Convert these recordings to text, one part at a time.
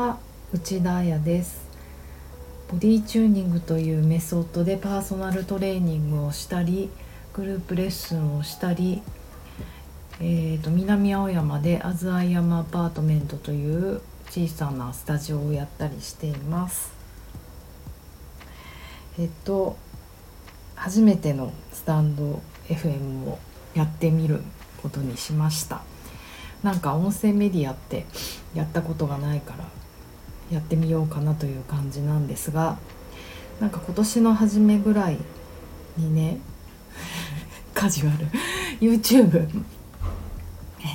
は内田彩です。ボディチューニングというメソッドでパーソナルトレーニングをしたりグループレッスンをしたり、えーと、南青山で As I am アパートメントという小さなスタジオをやったりしています。えっと初めてのスタンド FM をやってみることにしました。なんか音声メディアってやったことがないからやってみようかなという感じなんですがなんか今年の初めぐらいにね カジュアル YouTube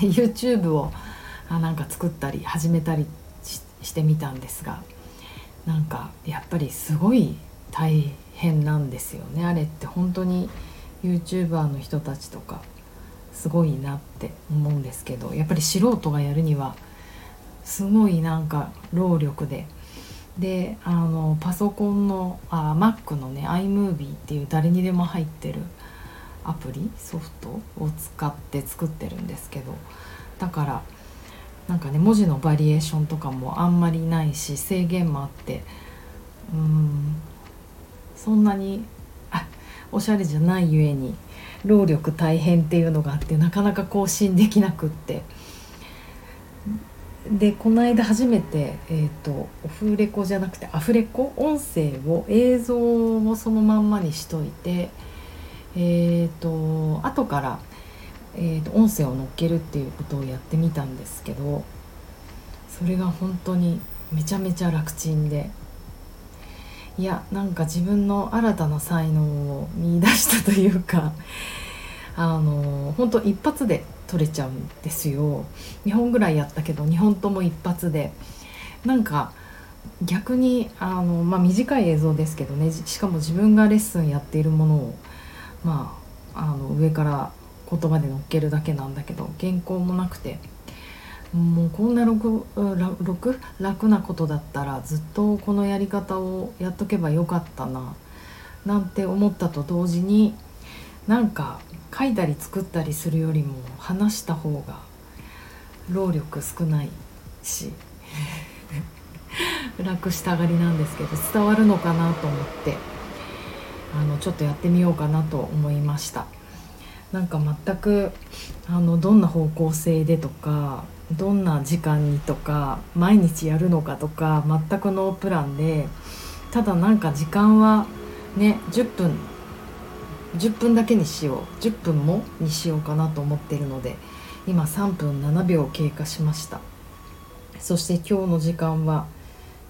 YouTube をあなんか作ったり始めたりしてみたんですがなんかやっぱりすごい大変なんですよねあれって本当に YouTuber の人たちとかすごいなって思うんですけどやっぱり素人がやるにはすごいなんか労力で。であのパソコンのあ Mac のね iMovie っていう誰にでも入ってるアプリソフトを使って作ってるんですけど。だからなんかね文字のバリエーションとかもあんまりないし制限もあって。うん。そんなにあおしゃれじゃないゆえに労力大変っていうのがあってなかなか更新できなくって。でこの間初めて、えーと、オフレコじゃなくてアフレコ？音声を映像をそのまんまにしといてえ、ー、と後から、えーと、音声を乗っけるっていうことをやってみたんですけどそれが本当にめちゃめちゃ楽ちんでいやなんか自分の新たな才能を見出したというかあの本当一発で撮れちゃうんですよ。2本ぐらいやったけど2本とも一発で。なんか逆にあの、まあ、短い映像ですけどね。しかも自分がレッスンやっているものをまああの上から言葉で乗っけるだけなんだけど原稿もなくて。もうこんな楽楽楽なことだったらずっとこのやり方をやっとけばよかったななんて思ったと同時になんか書いたり作ったりするよりも話した方が労力少ないし 楽したがりなんですけど伝わるのかなと思ってあのちょっとやってみようかなと思いました。なんか全くあのどんな方向性でとかどんな時間にとか毎日やるのかとか全くノープランでただなんか時間はね10分10分だけにしよう。10分もにしようかなと思っているので今3分7秒経過しました。そして今日の時間は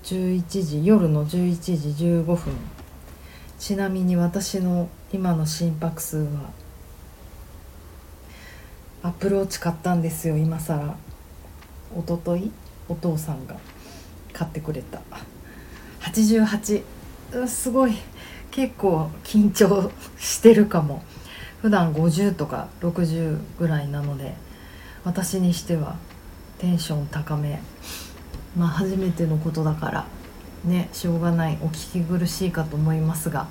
11時夜の11時15分ちなみに私の今の心拍数はアプローチ買ったんですよ今更。おとといお父さんが買ってくれた。88すごい。結構緊張してるかも。普段50とか60ぐらいなので私にしてはテンション高め。まあ初めてのことだからねしょうがない。お聞き苦しいかと思いますが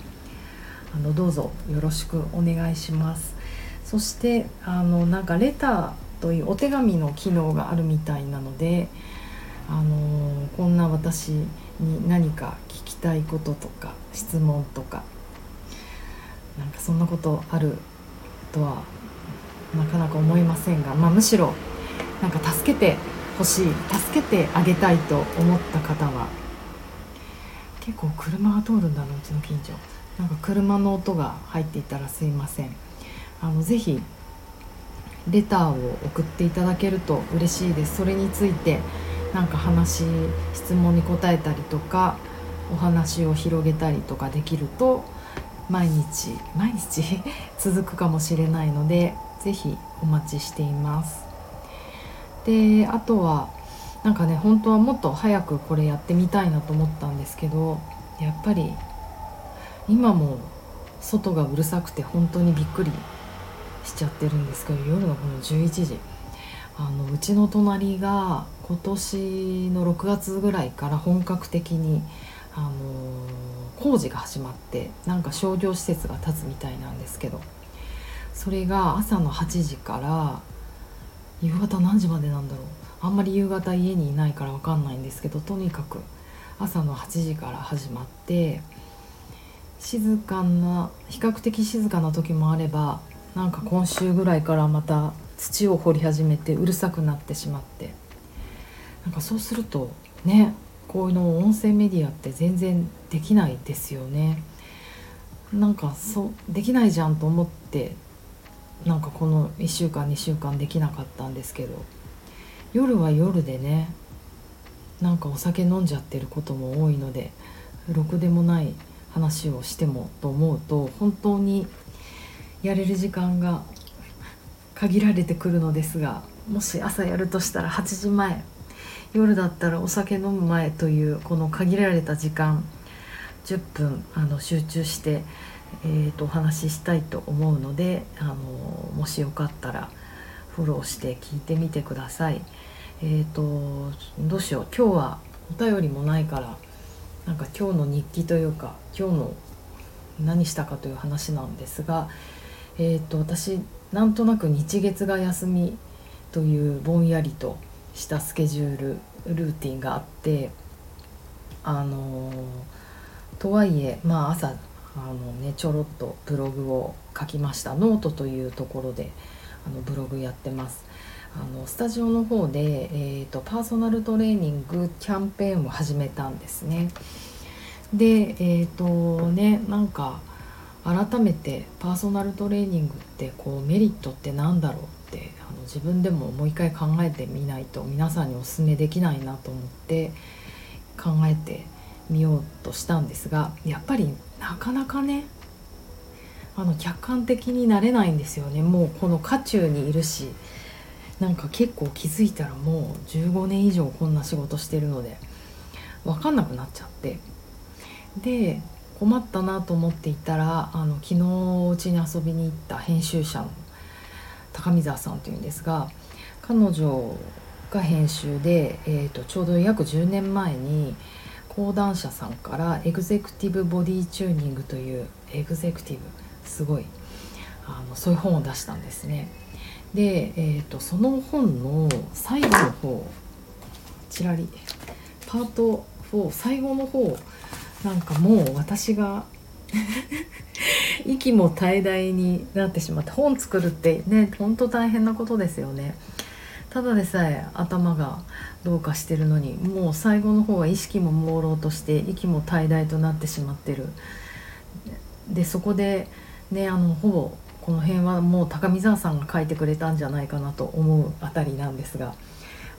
あのどうぞよろしくお願いします。そしてあのなんかレターというお手紙の機能があるみたいなのであのこんな私に何か聞きたいこととか質問とかなんかそんなことあるとはなかなか思いませんが、まあ、むしろなんか助けてほしい助けてあげたいと思った方は結構車が通るんだなうちの近所。なんか車の音が入っていたらすいません。あのぜひレターを送っていただけると嬉しいです。それについてなんか話質問に答えたりとかお話を広げたりとかできると毎日毎日 続くかもしれないので是非お待ちしています。であとはなんかね本当はもっと早くこれやってみたいなと思ったんですけどやっぱり今も外がうるさくて本当にびっくりしちゃってるんですけど夜のこの11時あのうちの隣が今年の6月ぐらいから本格的にあの工事が始まってなんか商業施設が建つみたいなんですけどそれが朝の8時から夕方何時までなんだろう。あんまり夕方家にいないから分かんないんですけどとにかく朝の8時から始まって静かな比較的静かな時もあればなんか今週ぐらいからまた土を掘り始めてうるさくなってしまってなんかそうするとねこういうの音声メディアって全然できないですよね。なんかそうできないじゃんと思ってなんかこの1週間2週間できなかったんですけど夜は夜でねなんかお酒飲んじゃってることも多いのでろくでもない話をしてもと思うと本当にやれる時間が限られてくるのですがもし朝やるとしたら8時前夜だったらお酒飲む前というこの限られた時間10分あの集中して、えーと、お話ししたいと思うのであのもしよかったらフォローして聞いてみてください。えーとどうしよう今日はお便りもないからなんか今日の日記というか今日の何したかという話なんですが、えーと、私なんとなく日月が休みというぼんやりとしたスケジュールルーティンがあってあのとはいえまあ朝あの、ね、ちょろっとブログを書きましたノートというところであのブログやってます。あのスタジオの方で、えーと、パーソナルトレーニングキャンペーンを始めたんですね。でえっ、ー、とねなんか改めてパーソナルトレーニングってこうメリットって何だろうって自分でももう一回考えてみないと皆さんにおすすめできないなと思って考えてみようとしたんですがやっぱりなかなかねあの客観的になれないんですよね。もうこの渦中にいるしなんか結構気づいたらもう15年以上こんな仕事してるので分かんなくなっちゃって。で困ったなと思っていたらあの昨日うちに遊びに行った編集者の高見沢さんというんですが彼女が編集で、えーと、ちょうど約10年前に講談社さんからエグゼクティブ・ボディチューニングというエグゼクティブすごいあのそういう本を出したんですね。で、えーと、その本の最後の方ちらりパート4最後の方なんかもう私が 息も怠大になってしまって本作るってねほんと大変なことですよね。ただでさえ頭がどうかしてるのにもう最後の方は意識も朦朧として息も怠大となってしまってるでそこでねあのほぼこの辺はもう高見沢さんが書いてくれたんじゃないかなと思うあたりなんですが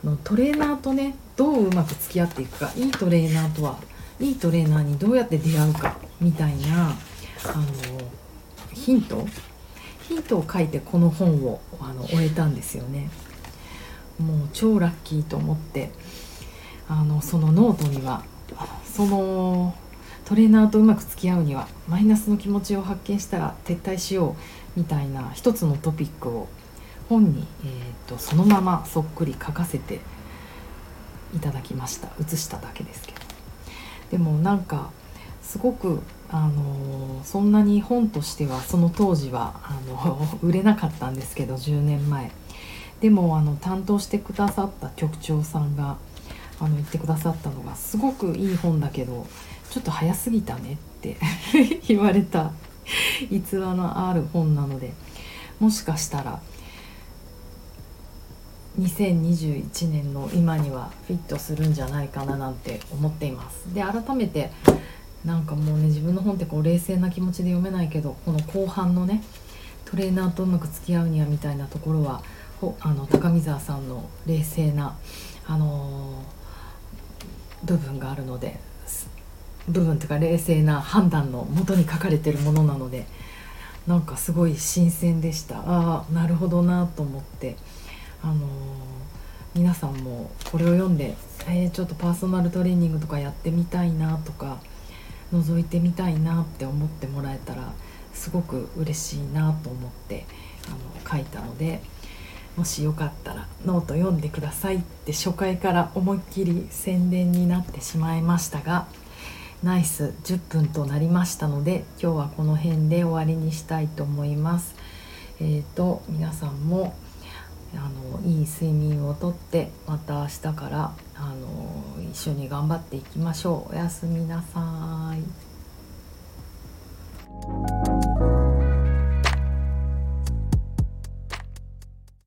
あのトレーナーとねどううまく付き合っていくかいいトレーナーとはいいトレーナーにどうやって出会うかみたいなあのヒント？ヒントを書いてこの本をあの終えたんですよね。もう超ラッキーと思って。あのそのノートにはそのトレーナーとうまく付き合うにはマイナスの気持ちを発見したら撤退しようみたいな一つのトピックを本に、えーと、そのままそっくり書かせていただきました。写しただけですけど。でもなんかすごくあのそんなに本としてはその当時はあの売れなかったんですけど10年前。でもあの担当してくださった局長さんがあの言ってくださったのがすごくいい本だけどちょっと早すぎたねって 言われた逸話のある本なのでもしかしたら2021年の今にはフィットするんじゃないかななんて思っていますで改めてなんかもうね自分の本ってこう冷静な気持ちで読めないけどこの後半のねトレーナーとうまく付き合うにはみたいなところはあの高見沢さんの冷静な、あのー、部分があるので部分というか冷静な判断のもとに書かれてるものなのでなんかすごい新鮮でしたああなるほどなと思って。あのー、皆さんもこれを読んで、えー、ちょっとパーソナルトレーニングとかやってみたいなとか覗いてみたいなって思ってもらえたらすごく嬉しいなと思ってあの書いたのでもしよかったらノート読んでくださいって初回から思いっきり宣伝になってしまいましたがナイス10分となりましたので今日はこの辺で終わりにしたいと思います。えーと皆さんもあのいい睡眠をとってまた明日からあの一緒に頑張っていきましょうおやすみなさい。